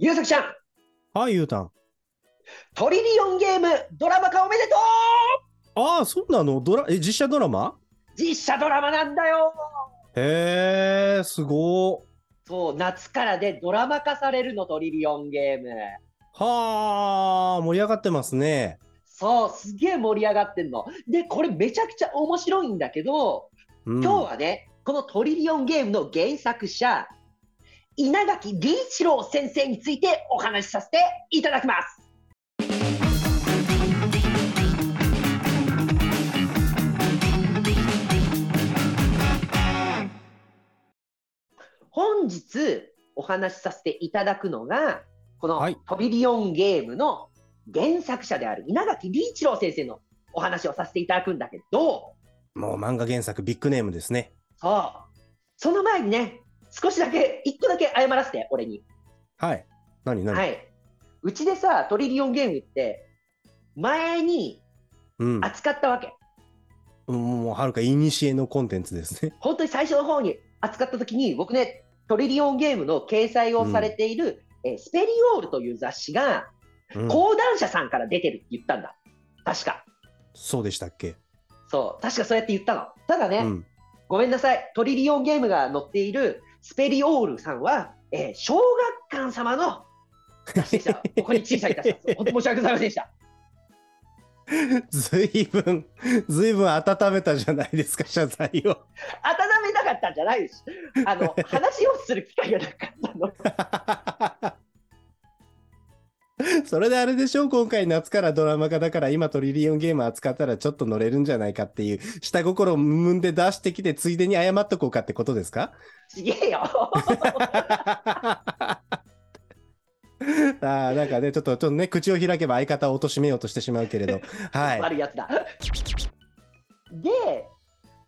ゆうさきちゃん、はい、ゆうたん。トリリオンゲームドラマ化おめでとああ、そうなの？ドラ、え、実写ドラマ？う実写ドラマなんだよへえ、すごそう、夏からでドラマ化されるの、トリリオンゲーム。はあ、盛り上がってますね。そう、すげえ盛り上がってんの。で、これめちゃくちゃ面白いんだけど、うん、今日はね、このトリリオンゲームの原作者、稲垣理一郎先生についてお話しさせていただきます。本日お話しさせていただくのが、このはいトリリオンゲームの原作者である稲垣理一郎先生のお話をさせていただくんだけど、もう漫画原作ビッグネームですね。そう。その前にね、少しだけ、一個だけ謝らせて、俺に。はい。何何、はい。うちでさ、トリリオンゲームって、前にうん。扱ったわけ。もうはるか古のコンテンツですね。本当に最初の方に扱った時に、僕ね、トリリオンゲームの掲載をされている、えースペリオールという雑誌が、うん、講談社さんから出てるって言ったんだ。確か。そうでしたっけそう。確かそうやって言ったの。ただね、うん。ごめんなさい。トリリオンゲームが載っているスペリオールさんは、えー小学館様のでした。ここに小さいいたします。本当に申し訳ございませんでした。ずいぶん、ずいぶん温めたじゃないですか、謝罪を。温めたかったんじゃないです。あの、話をする機会がなかったの。それであれでしょう今回夏からドラマ化だから今トリリオンゲーム扱ったらちょっと乗れるんじゃないかっていう下心を生んで出してきてついでに謝っとこうかってことですか？ちげえよ。あーなんかねちょっとちょっとね口を開けば相方を貶めようとしてしまうけれど はい悪いやつだ。で、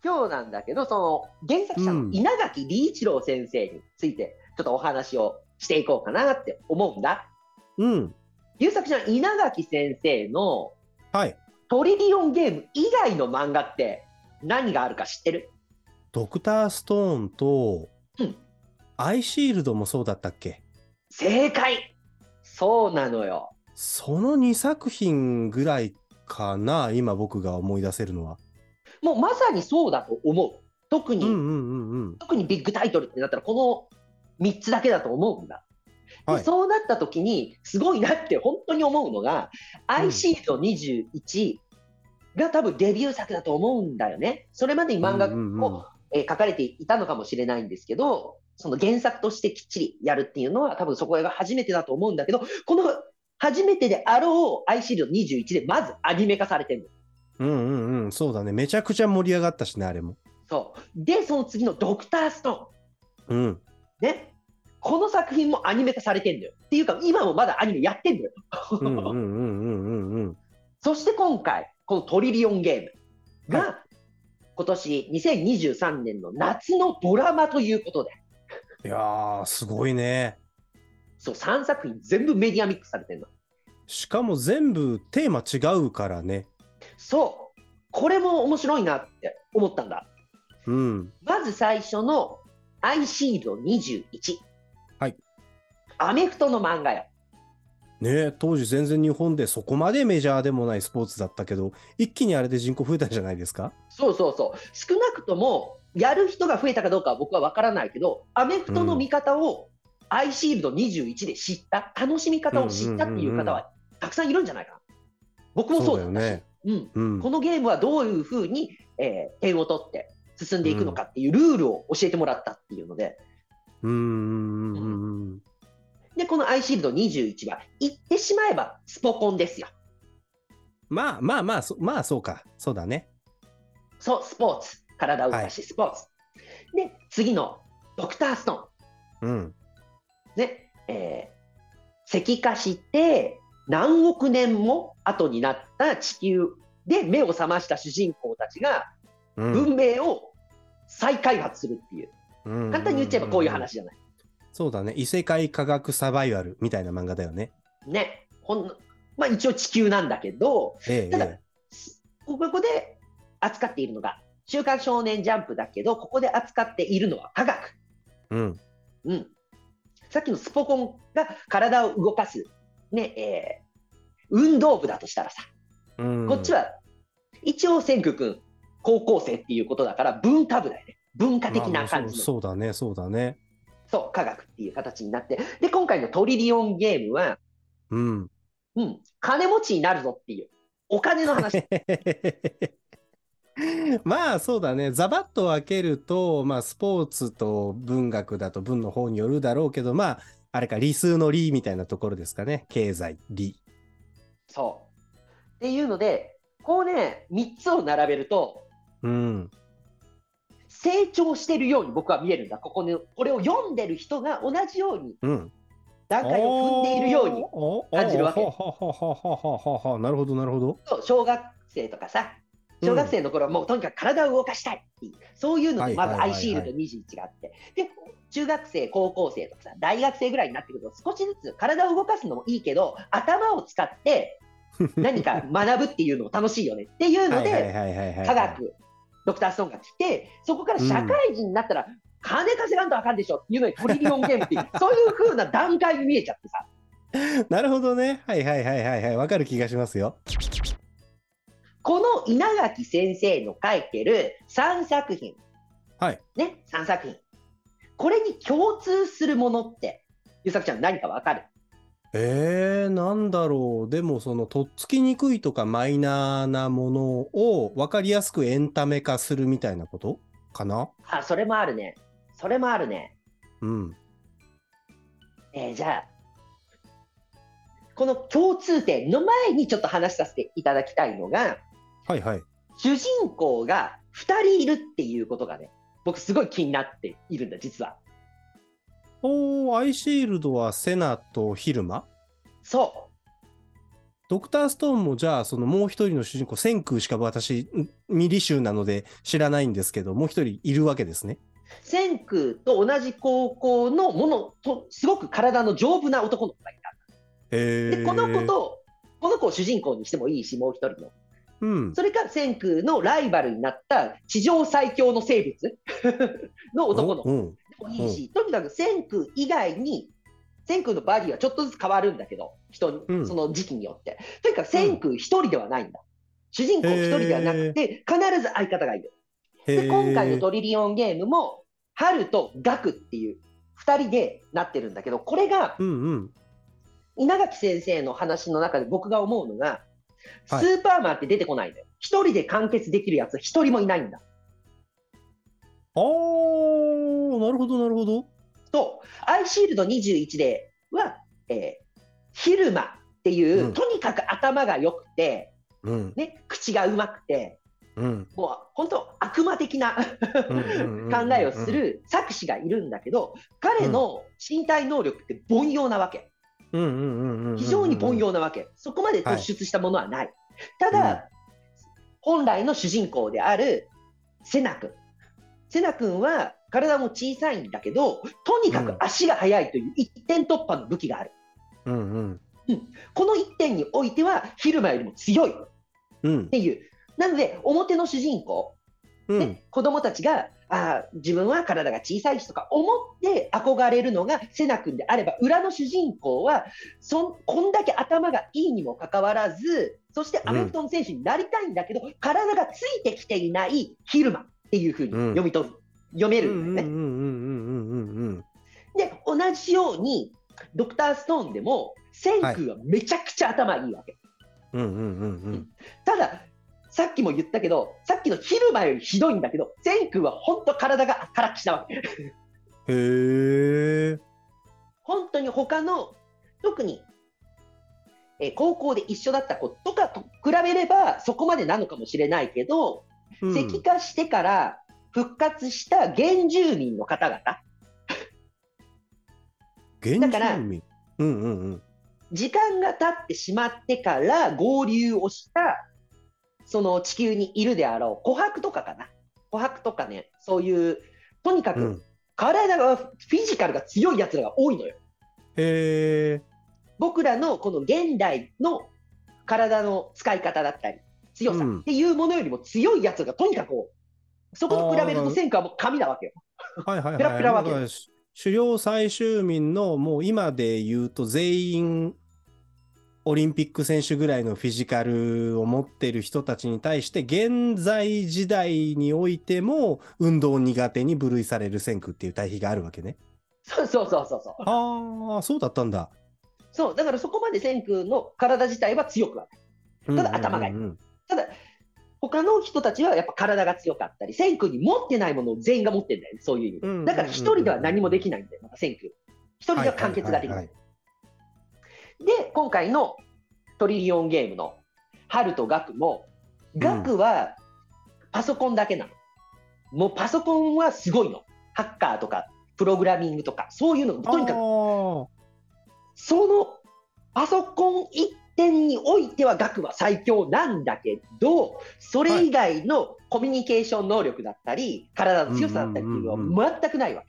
今日なんだけど、その原作者のうん稲垣理一郎先生について、ちょっとお話をしていこうかなって思うんだ。うん原作者の稲垣先生のはいトリリオンゲーム以外の漫画って何があるか知ってる？ドクターストーンと、うんアイシールドもそうだったっけ？正解そうなのよ。その2作品ぐらいかな今僕が思い出せるのはもうまさにそうだと思う。特に、うんうんうんうん特にビッグタイトルってなったらこの3つだけだと思うんだ。ではいそうなった時にすごいなって本当に思うのが、アイシールド21が多分デビュー作だと思うんだよね。それまでに漫画うんうんうんを、えー書かれていたのかもしれないんですけど、その原作としてきっちりやるっていうのは多分そこが初めてだと思うんだけど、この初めてであろうアイシールド21でまずアニメ化されてるの。うんうんうんそうだねめちゃくちゃ盛り上がったしねあれもそう。で、その次のドクターストーン。うんね。この作品もアニメ化されてんだよ。っていうか、今もまだアニメやってんだよ。うんうんうんうんうんうん そして今回、このトリリオンゲームが、今年2023年の夏のドラマということで、いやーすごいねそう、3作品全部メディアミックスされてるの。しかも全部テーマ違うからねそう。これも面白いなって思ったんだ。うんまず最初のアイシールド21。はい。アメフトの漫画よ。ね当時全然日本でそこまでメジャーでもないスポーツだったけど一気にあれで人口増えたんじゃないですか？そうそうそう。少なくとも、やる人が増えたかどうかは僕は分からないけど、アメフトの見方を、アイシールド21で知った、楽しみ方を知ったっていう方はたくさんいるんじゃないかな。僕もそうだよね。うん、うん。このゲームはどういうふうに、えー点を取って進んでいくのかっていうルールを教えてもらったっていうので、うんうんうんうんで、このアイシールド21は、言ってしまえばスポコンですよ。まあまあまあそまあそうかそうだねそう、スポーツ。体を動かし、スポーツ。で、次のドクターストーン。うんね、えー石化して何億年も後になった地球で目を覚ました主人公たちがうん文明を再開発するっていう、うん簡単に言っちゃえばこういう話じゃない。そうだね。異世界科学サバイバルみたいな漫画だよね。ね、ほんまあ一応地球なんだけど、ええただえここで扱っているのが、週刊少年ジャンプだけど、ここで扱っているのは科学。えうん。うん。さっきのスポコンが体を動かす、ねえー運動部だとしたらさ、うん。こっちは一応千空君高校生っていうことだから文化部だよね。文化的な感じそうだね、そうだね。そう科学っていう形になってで今回のトリリオンゲームは、うん。うん、金持ちになるぞっていうお金の話 まあそうだね。ザバッと分けると、まあスポーツと文学だと文の方によるだろうけど、まあ、あれか、理数の理みたいなところですかね。経済、理。そうっていうのでこうね3つを並べるとうん。成長してるように僕は見えるんだ。ここの、これを読んでる人が同じように、段階を踏んでいるように感じるわけ。なるほど、なるほど。小学生とかさ、小学生の頃はもうとにかく体を動かしたいっていう、そういうのでまずアイシールド21があって、で、中学生、高校生とかさ、大学生ぐらいになってくると、少しずつ体を動かすのもいいけど、頭を使って何か学ぶっていうのも楽しいよねっていうので、科学、ドクターストーンが来てそこから社会人になったら、金稼がんとあかんでしょっていうのにトリリオンゲームっていう そういう風な段階に見えちゃってさなるほどね。はいはいはいはいはい。わかる気がしますよ。この稲垣先生の書いてる3作品はい。ね、3作品。これに共通するものって、ゆさくちゃん何かわかる？えー、なんだろう。でも、その、とっつきにくいとかマイナーなものを分かりやすくエンタメ化するみたいなことかな？あ、それもあるね。それもあるね。うん。えーじゃあ、この共通点の前にちょっと話させていただきたいのが、はいはい。主人公が2人いるっていうことがね、僕すごい気になっているんだ、実は。おー、アイシールドはセナとヒルマ？そドクターストーンもじゃあ、そのもう一人の主人公、千空しか私、んミリ州なので知らないんですけど、もう一人いるわけですね。う。千空と同じ高校のものと、すごく体の丈夫な男の子がいた。へー。で、この子と、この子を主人公にしてもいいし、もう一人の。うん。それか千空のライバルになった地上最強の生物？の男の子うん。もいいし、とにかく千空以外に、千空のバディはちょっとずつ変わるんだけど、人に、うんその時期によって。とにかく千空一人ではないんだ。主人公一人ではなくて、必ず相方がいる。で、今回のトリリオンゲームも、春とガクっていう二人でなってるんだけど、これがうんうん。稲垣先生の話の中で僕が思うのが、スはいーパーマンって出てこないんだよ。一人で完結できるやつ一人もいないんだ。あー、なるほどなるほど。と、アイシールド21では、えー、ヒルマっていう、うんとにかく頭が良くて、うん。ね、口がうまくて、うん。もう本当悪魔的な考 考えをす。る作詞がいるんだけど、彼の身体能力って凡庸なわけ。うんうんうんうんうん。非常に凡。庸なわけ。そこまで突出したものはない。ただ、本来の主人公であるセナ君。セナ君は体も小さいんだけど、とにかく足が速いという一点突破の武器がある。うんうん。この一点においては、ヒルマよりも強いっうん。ていう。なので、表の主人公、うん。ね子供たちが、あー自分は体が小さいしとか思って憧れるのがセナ君であれば、裏の主人公はそん、こんだけ頭がいいにもかかわらず、そしてアメフトの選手になりたいんだけど、体がついてきていないヒルマっていうふうにうん読み取る、読めるんだよね。うんうんうんうんうんうんで、同じように、ドクターストーンでも、センクはめちゃくちゃ頭いいわけ。うんうんうんうんただ、さっきも言ったけど、さっきのヒルマよりひどいんだけど、センクは本当体がからっきしなわけ。へえ。本当に他の、特に、えー高校で一緒だった子とかと比べれば、そこまでなのかもしれないけど、うん石化してから復活した原住民の方々、原だから。うんうんうん。時間が経ってしまってから合流をした、その地球にいるであろう、琥珀とかかな。琥珀とかね、そういう、とにかくうん。体が、フィジカルが強いやつらが多いのよ。へえ。僕らのこの現代の体の使い方だったり、強さうんっていうものよりも強いやつがとにかくそこと比べると戦火はもう紙なわけよ。はいはいはい。ペラペラわけ狩猟採集民のもう今で言うと全員オリンピック選手ぐらいのフィジカルを持ってる人たちに対して現在時代においても運動苦手に部類される選区っていう対比があるわけね。そうそうそうそうそう。ああ、そうだったんだ。そう、だからそこまで千空の体自体は強くはない。ただ頭がいいうんうんうんただ、他の人たちはやっぱ体が強かったり、千空に持ってないものを全員が持ってるんだよね、そういう意味で。うんうんうんだから一人では何もできないんだよ、また千空。一人では完結ができない。はいはいで、今回のトリリオンゲームの春とガクも、ガクはパソコンだけなの。もうパソコンはすごいの。ハッカーとか、プログラミングとか、そういうの、とにかく、あそのパソコン一点においてはガクは最強なんだけど、それ以外のコミュニケーション能力だったり、体の強さだったりっていうのは全くないわけ。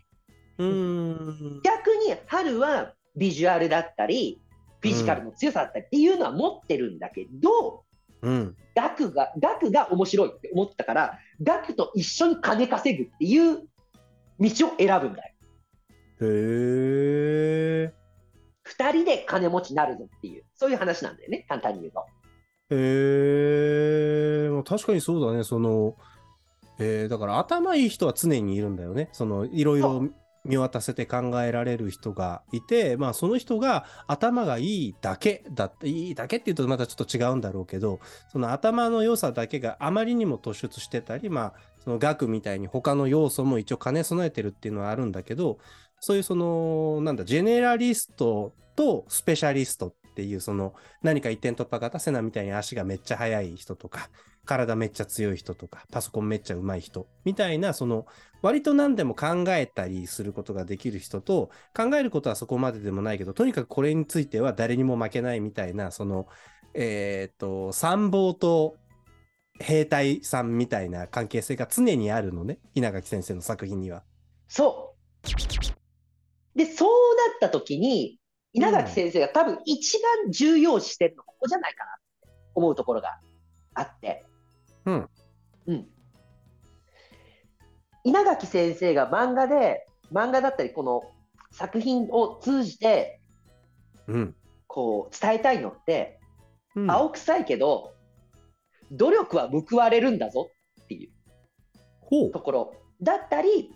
逆に春はビジュアルだったり、フィジカルの強さだったりっていうのは持ってるんだけど、うん。額が、額が面白いって思ったから、額と一緒に金稼ぐっていう道を選ぶんだよ。へえ。二人で金持ちになるぞっていう、そういう話なんだよね、簡単に言うと。へえ。もう確かにそうだね。その、えー、だから頭いい人は常にいるんだよね。その、いろいそろ見渡せて考えられる人がいて、まあその人が頭がいいだけだって、いいだけっていうとまたちょっと違うんだろうけど、その頭の良さだけがあまりにも突出してたり、まあその学みたいに他の要素も一応兼ね備えてるっていうのはあるんだけど、そういうその、なんだ、ジェネラリストとスペシャリストっていう、その何か一点突破型、セナみたいに足がめっちゃ速い人とか、体めっちゃ強い人とか、パソコンめっちゃ上手い人みたいな、その割と何でも考えたりすることができる人と、考えることはそこまででもないけど、とにかくこれについては誰にも負けないみたいな、その、えっ、と、参謀と兵隊さんみたいな関係性が常にあるのね、稲垣先生の作品には。そう。で、そうなった時に、稲垣先生が多分一番重要視してるのここじゃないかなって思うところがあって。うん。うん。稲垣先生が漫画で、漫画だったり、この作品を通じて、うん。こう、伝えたいのって、うん青臭いけど、努力は報われるんだぞっていうと。ころだったり、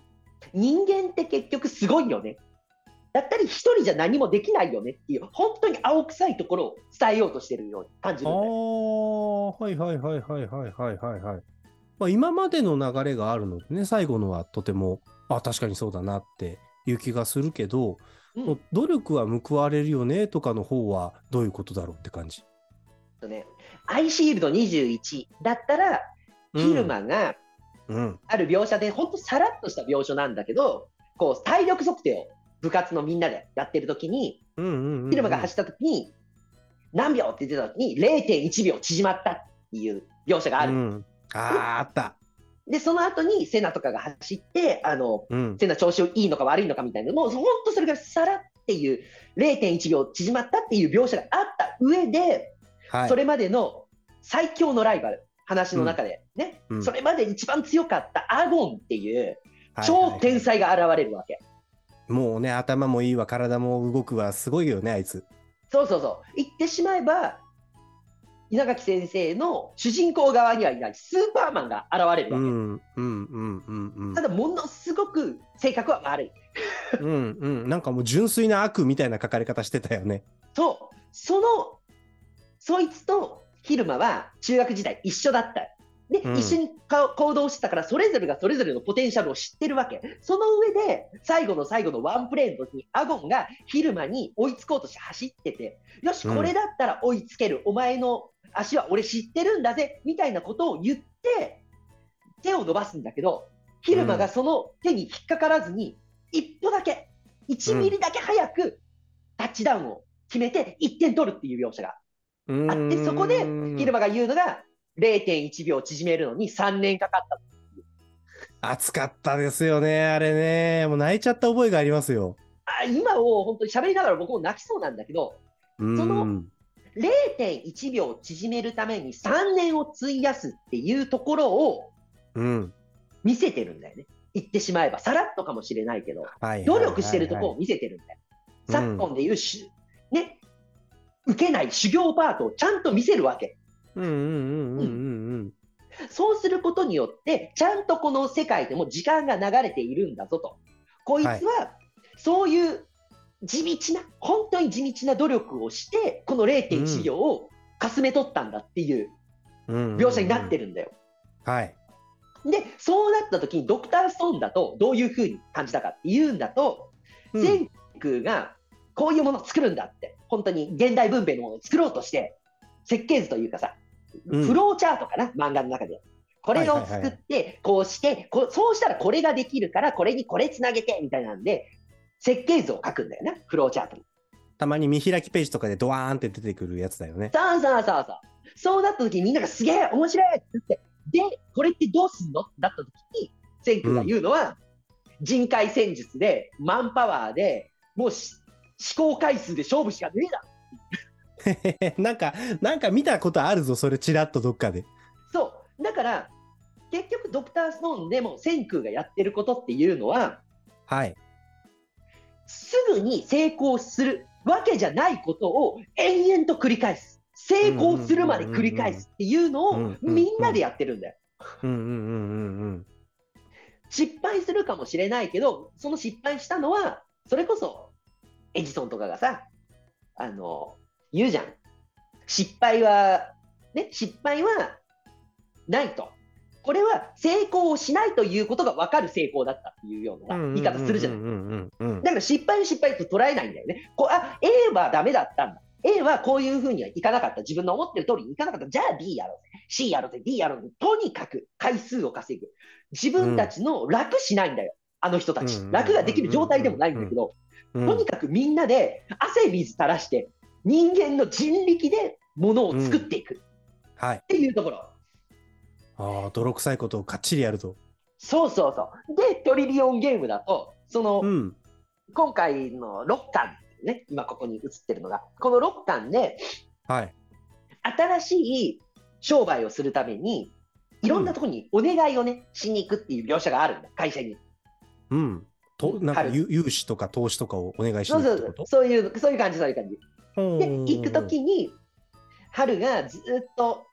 人間って結局すごいよね。だったり、一人じゃ何もできないよねっていう、本当に青臭いところを伝えようとしてるように感じるんで。はいはいはいはいはいはいはい、まあ、今までの流れがあるのでね、最後のはとても、あ、確かにそうだなっていう気がするけど、うん、努力は報われるよねとかの方はどういうことだろうって感じ？とね、アイシールド21だったら、ヒルマがある描写で、本、う、当、さらっとした描写なんだけど、こう体力測定を部活のみんなでやってる時に、うんうんうんうん。ヒルマが走った時に、何秒って言ってた時に0.1秒縮まったっていう描写がある。うん。ああ、あった。で、その後にセナとかが走って、あの、うん。セナ調子いいのか悪いのかみたいな、もう本当それがさらっていう0.1秒縮まったっていう描写があった上で、はい。それまでの最強のライバル、話の中でね、うんそれまで一番強かったアゴンっていうはいはい超天才が現れるわけ。もうね、頭もいいわ、体も動くわ、すごいよね、あいつ。そうそうそう。言ってしまえば、稲垣先生の主人公側にはいないスーパーマンが現れるわけ。うん、うん、うん、うん、うんた。だ、ものすごく性格は悪い。うん、うん。なんかもう純粋な悪みたいな書かれ方してたよね。そう、その、そいつとヒルマは中学時代一緒だった。で、うん一緒にか行動してたから、それぞれがそれぞれのポテンシャルを知ってるわけ。その上で、最後の最後のワンプレーの時に、アゴンがヒルマに追いつこうとして走ってて、よし、うんこれだったら追いつける。お前の足は俺知ってるんだぜ、みたいなことを言って、手を伸ばすんだけど、ヒルマがその手に引っかからずに、一歩だけ、1ミリだけ早くタッチダウンを決めて1点取るっていう描写がああって、そこでヒルマが言うのが0.1秒縮めるのに3年かかった。熱かったですよね、あれね。もう泣いちゃった覚えがありますよ。あ今を本当に喋りながら僕も泣きそうなんだけど、うん。その0.1秒縮めるために3年を費やすっていうところをうん。見せてるんだよね、言ってしまえば、さらっとかもしれないけど、努力してるとこを見せてるんだよ。うん昨今でいうし、ね、受けない修行パートをちゃんと見せるわけ。うんうんうんうんうんそうすることによって、ちゃんとこの世界でも時間が流れているんだぞと。こいつは、そういう地道な、本当に地道な努力をして、この0.1秒をかすめ取ったんだっていううん。描写になってる。るんだよ。はい。で、そうなった時にドクターストーンだとどういうふうに感じたかっていうんだと、うんがこういうものを作るんだって、本当に現代文明のものを作ろうとして、設計図というかさ、うんフローチャートかな、漫画の中で。これを作って、こうしてこう、そうしたらこれができるから、これにこれつなげてみたいなんで、設計図を書くんだよね、フローチャートに。たまに見開きページとかでドワーンって出てくるやつだよね。さあさあさあさあ。そうなった時にみんながすげえ面白いって言って、で、これってどうすんの？ってなった時に、千空が言うのは、人海戦術で、マンパワーで、もうし思考回数で勝負しかねえだ。なんか、なんか見たことあるぞ、それちらっとどっかで。そう。だから、結局、ドクターストーンでも千空がやってることっていうのは、はい。すぐに成功するわけじゃないことを延々と繰り返す。成功するまで繰り返すっていうのをみんなでやってるんだよ。うんうんうんうん失敗するかもしれないけど、その失敗したのは、それこそエジソンとかがさ、あの、言うじゃん。失敗は、ね、失敗はないと。これは成功をしないということが分かる成功だったっていうよううん。な言い方するじゃない。だから失敗を失敗と捉えないんだよね。こうあ A はダメだったんだ。A はこういうふうにはいかなかった。自分の思ってる通りにいかなかった。じゃあ B やろうぜ。C やろうぜ。D やろうぜ。とにかく回数を稼ぐ。自分たちの楽しないんだよ。あの人たちうん。楽ができる状態でもないんだけど、うん。とにかくみんなで汗水垂らして、人間の人力で物を作っていくっはい。ていうところ。ああ、泥臭いことをかっちりやると。そうそうそう。で、トリリオンゲームだと、その、うん。今回の6巻、ね、今ここに映ってるのが、この6巻で、はい。新しい商売をするために、いろんなところにお願いをね、しに行くっていう描写があるんだ、会社に。うん。と、なんか融資とか投資とかをお願いしそうそうそうに行くってこ、そういう、そういう感じ、そういう感じ。とで、行くときに、春がずっと、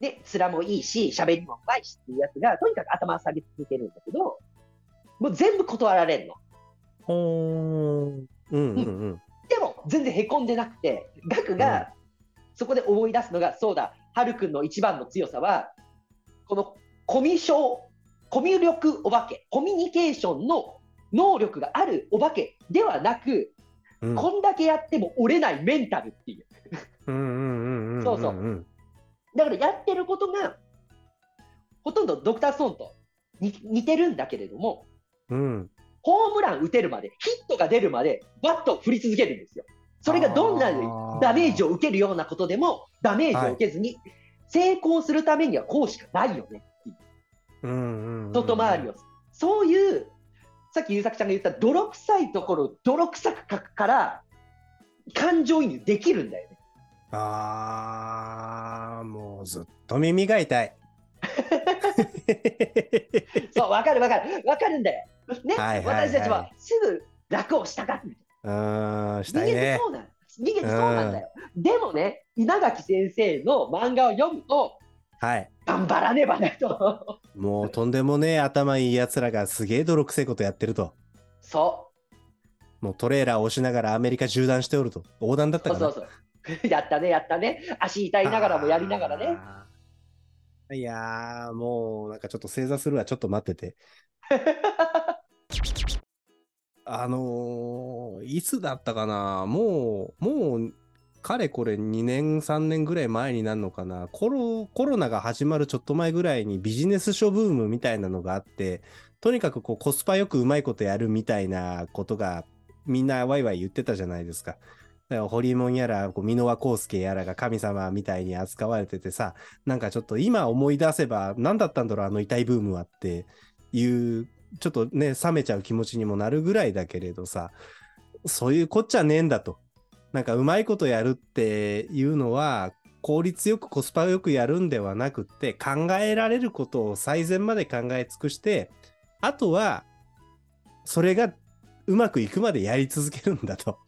ね、面もいいし、喋りもうまいしっていうやつが、とにかく頭下げ続けるんだけど、もう全部断られるの。うんうんうん。でも、全然へこんでなくて、ガクが、そこで思い出すのが、そうだ、ハルくんの一番の強さは、このコミュ障、コミュ力お化け、コミュニケーションの能力があるお化けではなく、うんこんだけやっても折れないメンタルっていう。そうそうんだからやってることが、ほとんどドクター・ストーンと似似てるんだけれども、うん。ホームラン打てるまで、ヒットが出るまで、バットを振り続けるんですよ。それがどんなダメージを受けるようなことでも、ダメージを受けずに、成功するためにはこうしかないよねっていううんうんうん。外回りを。そういう、さっき優作ちゃんが言った泥臭いところを泥臭く書くから、感情移入できるんだよね。ああ、もうずっと耳が痛い。そう、わかるわかる。わかるんだよ。ね、はいはいはい私たちはすぐ楽をしたがる。うしたいね。そうなん逃げてそうなんだよ。でもね、稲垣先生の漫画を読むと、はい。頑張らねばなと。もうとんでもねえ頭いい奴らがすげえ泥臭いことやってると。そもうトレーラーを押しながらアメリカ縦断しておると。横断だっう、たかな。そうそうそう。やったね、やったね。足痛いながらもやりながらね。いやー、もうなんかちょっと正座するわ。ちょっと待ってて。あのーいつだったかなもう、もう、かれこれ2年、3年ぐらい前になるのかなコロ、コロナが始まるちょっと前ぐらいにビジネス書ブームみたいなのがあって、とにかくこうコスパよくうまいことやるみたいなことがみんなワイワイ言ってたじゃないですか。だからホリモンやら、こう箕輪康介やらが神様みたいに扱われててさ、なんかちょっと今思い出せば何だったんだろう、あの遺体ブームはっていう、ちょっとね、冷めちゃう気持ちにもなるぐらいだけれどさ、そういうこっちゃねえんだと。なんかうまいことやるっていうのは、効率よくコスパよくやるんではなくって考えられることを最善まで考え尽くしてあとはそれがうまくいくまでやり続けるんだと。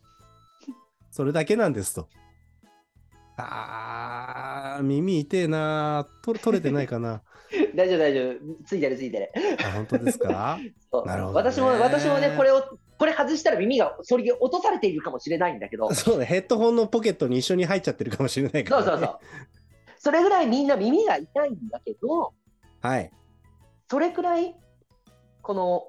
それだけなんですと。あー耳痛えな取取れてないかな 大丈夫、大丈夫。ついてる、ついてる。あ本当ですか？なるほどね。私も、私もね、これを、これ外したら耳がそれに落とされているかもしれないんだけど、そうね。ヘッドホンのポケットに一緒に入っちゃってるかもしれないから、ね、そうそうそう。それぐらいみんな耳が痛いんだけど、はい。それくらい、この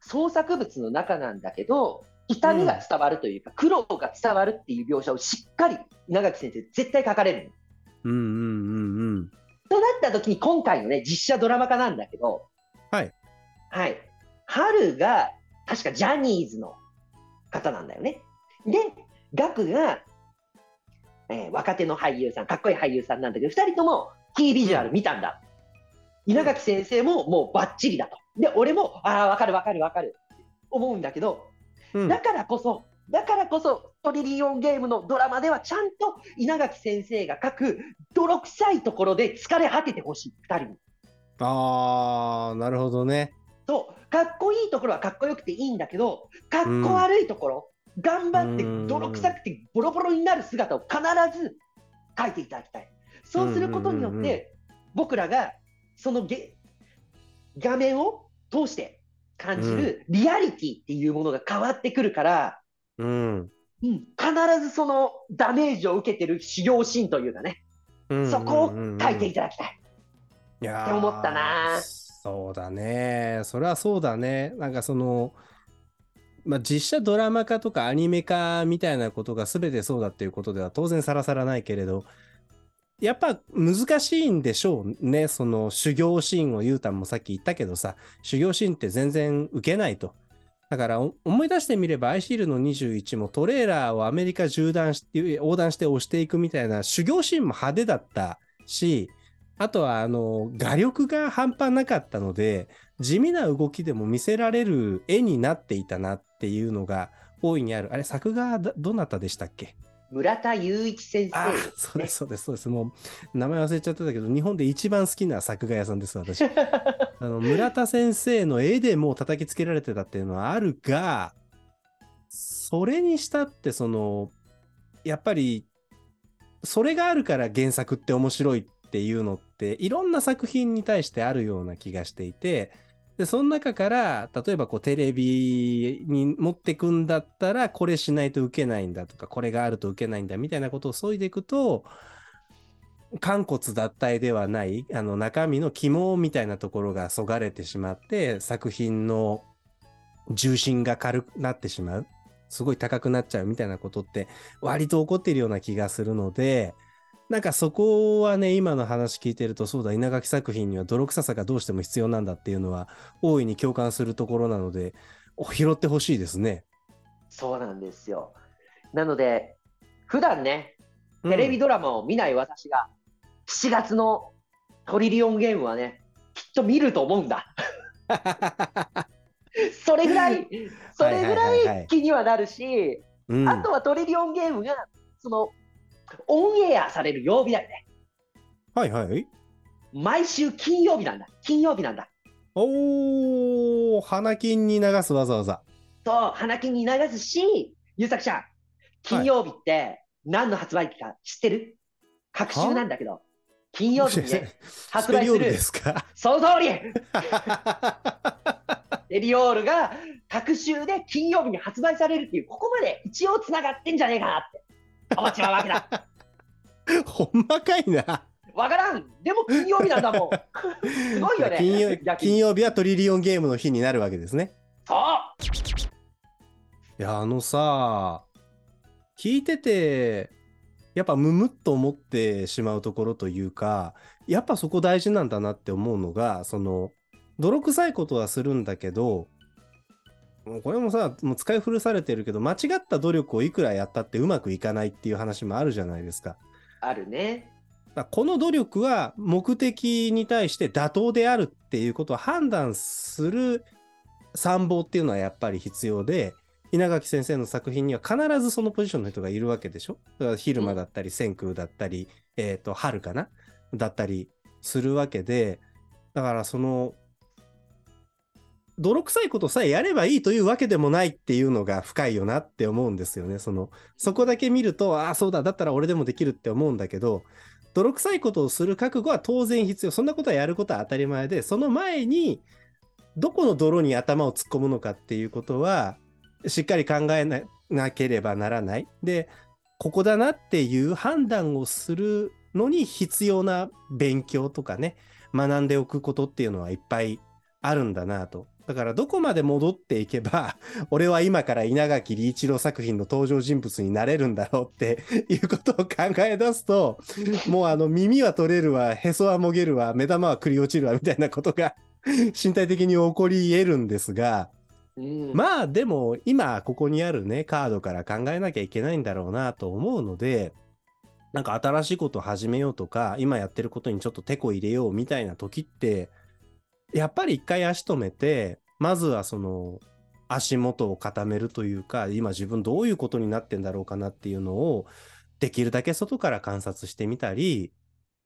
創作物の中なんだけど、痛みが伝わるというか、苦労が伝わるっていう描写をしっかり稲垣先生、絶対書かれるの。うんうんうんうんとなった時に、今回のね、実写ドラマ化なんだけど、はい。はい。春が、確かジャニーズの方なんだよね。で、ガクが、えー若手の俳優さん、かっこいい俳優さんなんだけど、二人ともキービジュアル見たんだ。稲垣先生ももうバッチリだと。で、俺も、ああ、わかるわかるわかるって思うんだけど、うんだからこそ、だからこそ、トリリオンゲームのドラマではちゃんと稲垣先生が書く泥臭いところで疲れ果ててほしい、二人に。あーなるほどねそう、かっこいいところはかっこよくていいんだけど、かっこ悪いところ、頑張ってうん泥臭くてボロボロになる姿を必ず書いていただきたい。そうすることによっうんうんうんうんて、僕らがそのげ画面を通して感じるリアリティっていうものが変わってくるから、うん。うん、必ずそのダメージを受けてる修行シーンというかね、そこを書いていただきたい。いやーって思ったな。そうだね。それはそうだね。なんかそのまあ実写ドラマ化とかアニメ化みたいなことが全てそうだっていうことでは当然さらさらないけれどやっぱ難しいんでしょうね。その修行シーンをゆうたんもさっき言ったけどさ修行シーンって全然受けないとだからお思い出してみればアイシールの21もトレーラーをアメリカ縦断して横断して押していくみたいな修行シーンも派手だったしあとはあの画力が半端なかったので地味な動きでも見せられる絵になっていたなっていうのが大いにある。あれ作画だどなたでしたっけ？村田雄一先生ね。そうですそうですそうです。もう名前忘れちゃってたけど日本で一番好きな作画屋さんです私 あの村田先生の絵でもう叩きつけられてたっていうのはあるがそれにしたってそのやっぱりそれがあるから原作って面白いっていうのっていろんな作品に対してあるような気がしていてでその中から例えばこうテレビに持ってくんだったらこれしないと受けないんだとかこれがあると受けないんだみたいなことを削いでいくと肝骨脱退ではないあの中身の肝みたいなところがそがれてしまって作品の重心が軽くなってしまうすごい高くなっちゃうみたいなことって割と起こっているような気がするのでなんかそこはね今の話聞いてるとそうだ稲垣作品には泥臭さがどうしても必要なんだっていうのは大いに共感するところなのでお拾ってほしいですね。そうなんですよ。なので、普段ね、テレビドラマを見ない私が、7月のトリリオンゲームはね、きっと見ると思うんだ。それぐらい、それぐはいはいはいはいらい気にはなるし、うん、あとはトリリオンゲームが、その、オンエアされる曜日だよね。はいはい。毎週金曜日なんだ。金曜日なんだ。おー、花金に流すわざわざ。そう、花金に流すし、ゆうさくちゃん、金曜日って何の発売日か知ってる？隔週なんだけど、金曜日にね、発売するで。すか？その通り エリオールが隔週で金曜日に発売されるっていう、ここまで一応つながってんじゃねえかなって思っちゃうわけだ。ほんまかいな。わからんでも金曜日なんだもん。すごいよね。金曜金曜日はトリリオンゲームの日になるわけですね。そういや、あのさ、聞いてて、やっぱムムっと思ってしまうところというか、やっぱそこ大事なんだなって思うのが、その、泥臭いことはするんだけど、もうこれもさ、もう使い古されてるけど、間違った努力をいくらやったってうまくいかないっていう話もあるじゃないですか。あるね。この努力は目的に対して妥当であるっていうことを判断する参謀っていうのはやっぱり必要で、稲垣先生の作品には必ずそのポジションの人がいるわけでしょ？昼間だったり千空だったり、えっ、と春かな？だったりするわけでだからその泥臭いことさえやればいいというわけでもないっていうのが深いよなって思うんですよね。そのそこだけ見るとああそうだだったら俺でもできるって思うんだけど泥臭いことをする覚悟は当然必要。そんなことはやることは当たり前でその前にどこの泥に頭を突っ込むのかっていうことはしっかり考えななければならない。でここだなっていう判断をするのに必要な勉強とかね学んでおくことっていうのはいっぱいあるんだなと。だからどこまで戻っていけば、俺は今から稲垣理一郎作品の登場人物になれるんだろうって いうことを考え出すと、もうあの耳は取れるわ、へそはもげるわ、目玉はくり落ちるわみたいなことが 身体的に起こり得るんですが、まあでも今ここにあるねカードから考えなきゃいけないんだろうなと思うのでなんか新しいことを始めようとか今やってることにちょっと手こ入れようみたいな時ってやっぱり一回足止めてまずはその足元を固めるというか今自分どういうことになってんだろうかなっていうのをできるだけ外から観察してみたり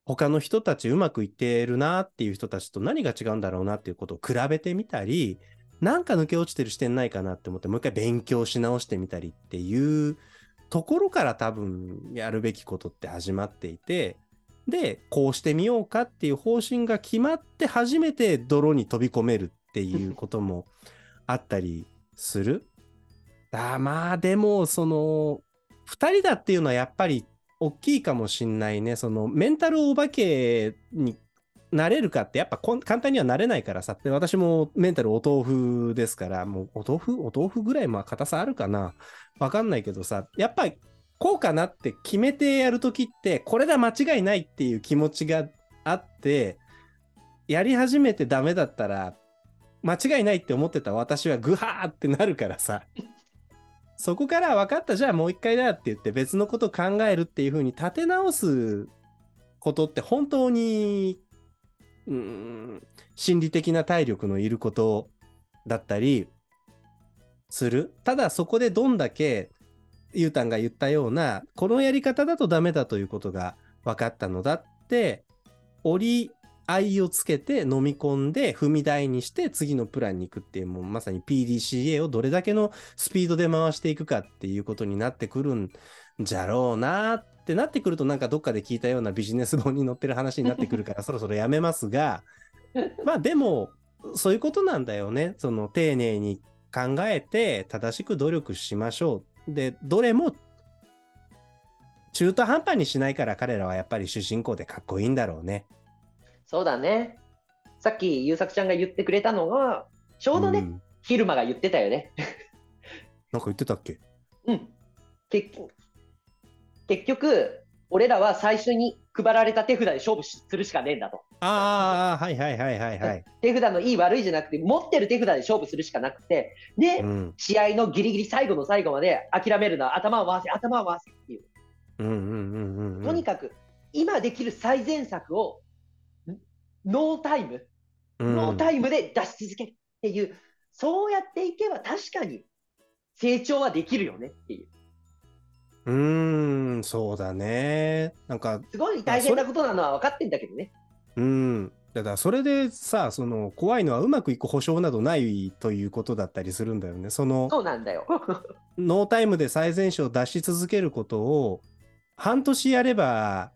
他の人たちうまくいってるなっていう人たちと何が違うんだろうなっていうことを比べてみたりなんか抜け落ちてる視点ないかなって思ってもう一回勉強し直してみたりっていうところから多分やるべきことって始まっていてでこうしてみようかっていう方針が決まって初めて泥に飛び込めるっていうこともあったりする。あまあでもその2人だっていうのはやっぱり大きいかもしんないねそのメンタルお化けになれるかってやっぱ簡単にはなれないからさ。で私もメンタルお豆腐ですからもうお豆腐？お豆腐ぐらいまあ硬さあるかな。わかんないけどさ。やっぱこうかなって決めてやるときってこれだ間違いないっていう気持ちがあってやり始めてダメだったら間違いないって思ってた私はグハーってなるからさ。そこから分かった。じゃあもう一回だって言って別のこと考えるっていう風に立て直すことって本当にうん。心理的な体力のいることだったりする。ただそこでどんだけゆうたんが言ったようなこのやり方だとダメだということが分かったのだって折り合いをつけて飲み込んで踏み台にして次のプランに行くっていうもうまさに PDCA をどれだけのスピードで回していくかっていうことになってくるんじゃろうなってなってくるとなんかどっかで聞いたようなビジネス本に載ってる話になってくるから そろそろやめますがまあでもそういうことなんだよねその丁寧に考えて正しく努力しましょうでどれも中途半端にしないから彼らはやっぱり主人公でかっこいいんだろうね。そうだね。さっき優作ちゃんが言ってくれたのが、ちょうどね、ん昼間が言ってたよね。なんか言ってたっけ？うん。結結局、俺らは最初に配られた手札で勝負しするしかねえんだと。ああ、はいはいはいはいはい。手札のいい悪いじゃなくて、持ってる手札で勝負するしかなくて、で、うん、試合のギリギリ最後の最後まで諦めるな、頭を回せ、頭を回せっていう。うんうんうんうんうん。とにかく、今できる最善策を、んノータイム、うんノータイムで出し続けるっていう、そうやっていけば確かに成長はできるよねっていう。うーん、そうだね。なんか、すごい大変なことなのは分かってんだけどね。うん。だからそれでさ、その怖いのはうまくいく保証などないということだったりするんだよね。そのそうなんだよ。ノータイムで最善手を出し続けることを半年やれば、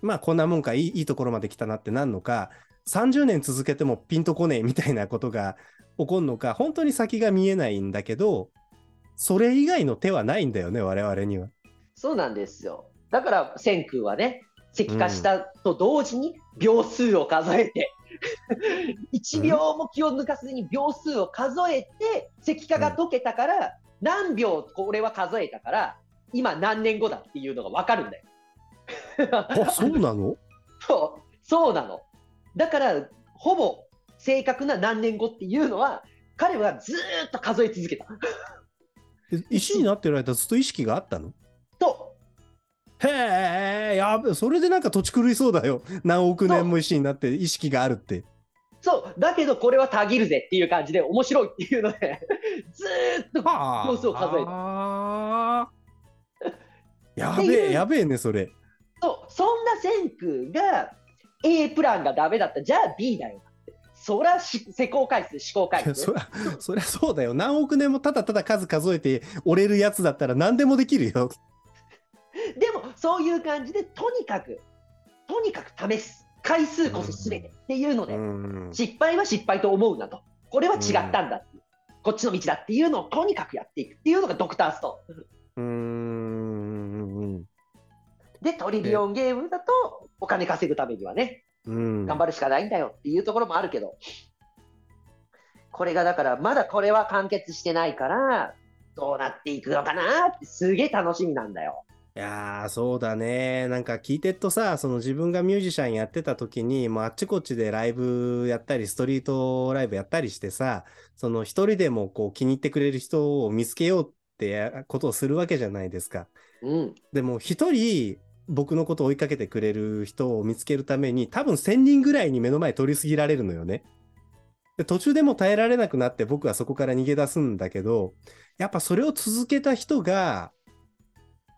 まあこんなもんかいいいいところまで来たなってなんのか、30年続けてもピンとこねえみたいなことが起こるのか、本当に先が見えないんだけど、それ以外の手はないんだよね、我々には。そうなんですよ。だから、千空はね、石化したと同時に秒数を数えて、1秒も気を抜かずに秒数を数えて、石化が解けたから、何秒これは数えたから、今何年後だっていうのが分かるんだよ。あ、そうなの？そう、そうなの。だから、ほぼ正確な何年後っていうのは、彼はずーっと数え続けた。え石になってる間ずっと意識があったの？と、へえ、やべ、それでなんか土地狂いそうだよ。何億年も石になって意識があるって。そう、だけどこれはたぎるぜっていう感じで面白いっていうのでずーっと票数を数えた。やべえ、やべえね、それ。そうそんな千空が A プランがダメだったじゃあ B だよそりゃ施工回数、思考回数。そりゃ、そりゃそうだよ。何億年もただただ数数えて折れるやつだったら何でもできるよ。でも、そういう感じで、とにかく、とにかく試す。回数こそすべてっていうので、失敗は失敗と思うなと。これは違ったんだっていう、こっちの道だっていうのをとにかくやっていくっていうのがドクターストーン。で、トリリオンゲームだと、お金稼ぐためにはね、うん、頑張るしかないんだよっていうところもあるけど、これがだから、まだこれは完結してないから、どうなっていくのかなってすげえ楽しみなんだよ。いやー、そうだね。なんか聞いてるとさ、その自分がミュージシャンやってた時に、もうあっちこっちでライブやったり、ストリートライブやったりしてさ、その一人でもこう気に入ってくれる人を見つけようってことをするわけじゃないですか。うん。でも一人、僕のことを追いかけてくれる人を見つけるために、多分1000人ぐらいに目の前通り過ぎられるのよね。で途中でも耐えられなくなって僕はそこから逃げ出すんだけど、やっぱそれを続けた人が、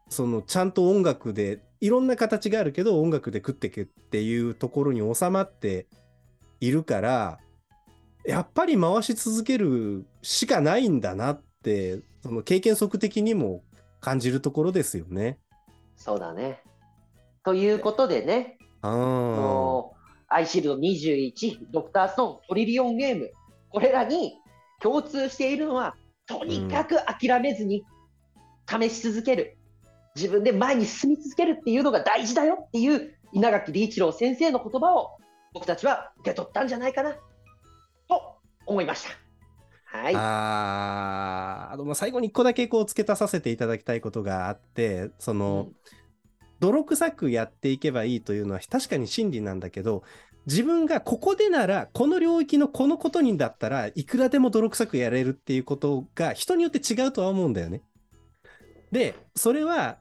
そのちゃんと音楽で、いろんな形があるけど音楽で食っていくっていうところに収まっているから、やっぱり回し続けるしかないんだなって、その経験則的にも感じるところですよね。そうだね。ということでね、アイシールド21、ドクターストーン、トリリオンゲーム、これらに共通しているのは、とにかく諦めずに試し続ける、自分で前に進み続けるっていうのが大事だよっていう稲垣理一郎先生の言葉を僕たちは受け取ったんじゃないかな。と思いました。はい、ああの最後に1個だけこう付け足させていただきたいことがあってその、うん泥臭くやっていけばいいというのは確かに真理なんだけど、自分がここでなら、この領域のこのことにだったらいくらでも泥臭くやれるっていうことが人によって違うとは思うんだよね。で、それは、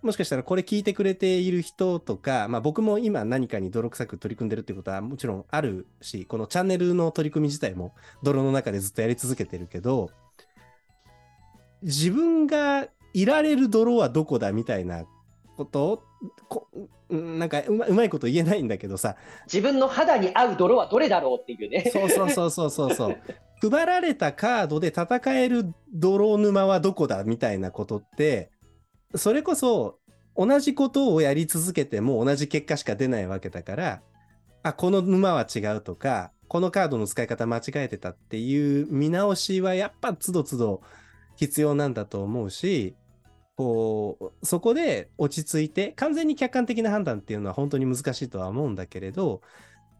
もしかしたらこれ聞いてくれている人とか、まあ僕も今何かに泥臭く取り組んでるってことはもちろんあるし、このチャンネルの取り組み自体も泥の中でずっとやり続けてるけど、自分がいられる泥はどこだみたいなこと？こなんかうまうまいこと言えないんだけどさ。自分の肌に合う泥はどれだろうっていうね。そうそうそうそうそうそう。配られたカードで戦える泥沼はどこだみたいなことってそれこそ同じことをやり続けても同じ結果しか出ないわけだからあこの沼は違うとかこのカードの使い方間違えてたっていう見直しはやっぱつどつど必要なんだと思うしこう、そこで落ち着いて、完全に客観的な判断っていうのは本当に難しいとは思うんだけれど、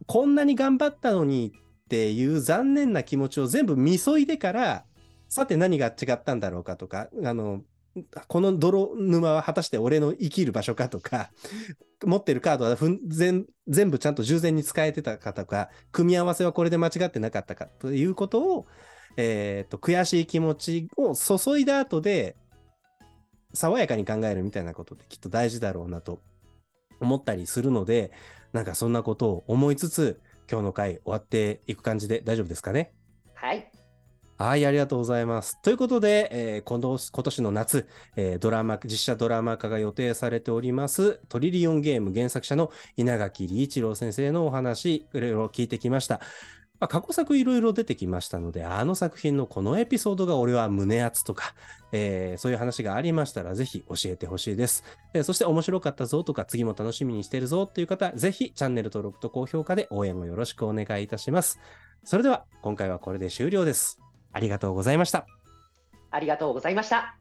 こんなに頑張ったのにっていう残念な気持ちを全部見そいでから、さて何が違ったんだろうかとか、あの、この泥沼は果たして俺の生きる場所かとか、持ってるカードは全全部ちゃんと従前に使えてたかとか、組み合わせはこれで間違ってなかったかということを、え、ー、と、悔しい気持ちを注いだ後で、爽やかに考えるみたいなことってきっと大事だろうなと思ったりするので、なんかそんなことを思いつつ、今日の回終わっていく感じで大丈夫ですかね？はい。はい、ありがとうございます。ということで、えー、今年今年の夏、えー、ドラマ、実写ドラマ化が予定されております、トリリオンゲーム原作者の稲垣理一郎先生のお話、いろいろ聞いてきました。まあ、過去作いろいろ出てきましたので、あの作品のこのエピソードが俺は胸熱とか、えー、そういう話がありましたら、ぜひ教えてほしいです、えー、そして面白かったぞとか、次も楽しみにしてるぞっていう方、ぜひチャンネル登録と高評価で応援をよろしくお願いいたします。それでは、今回はこれで終了です。ありがとうございました。ありがとうございました。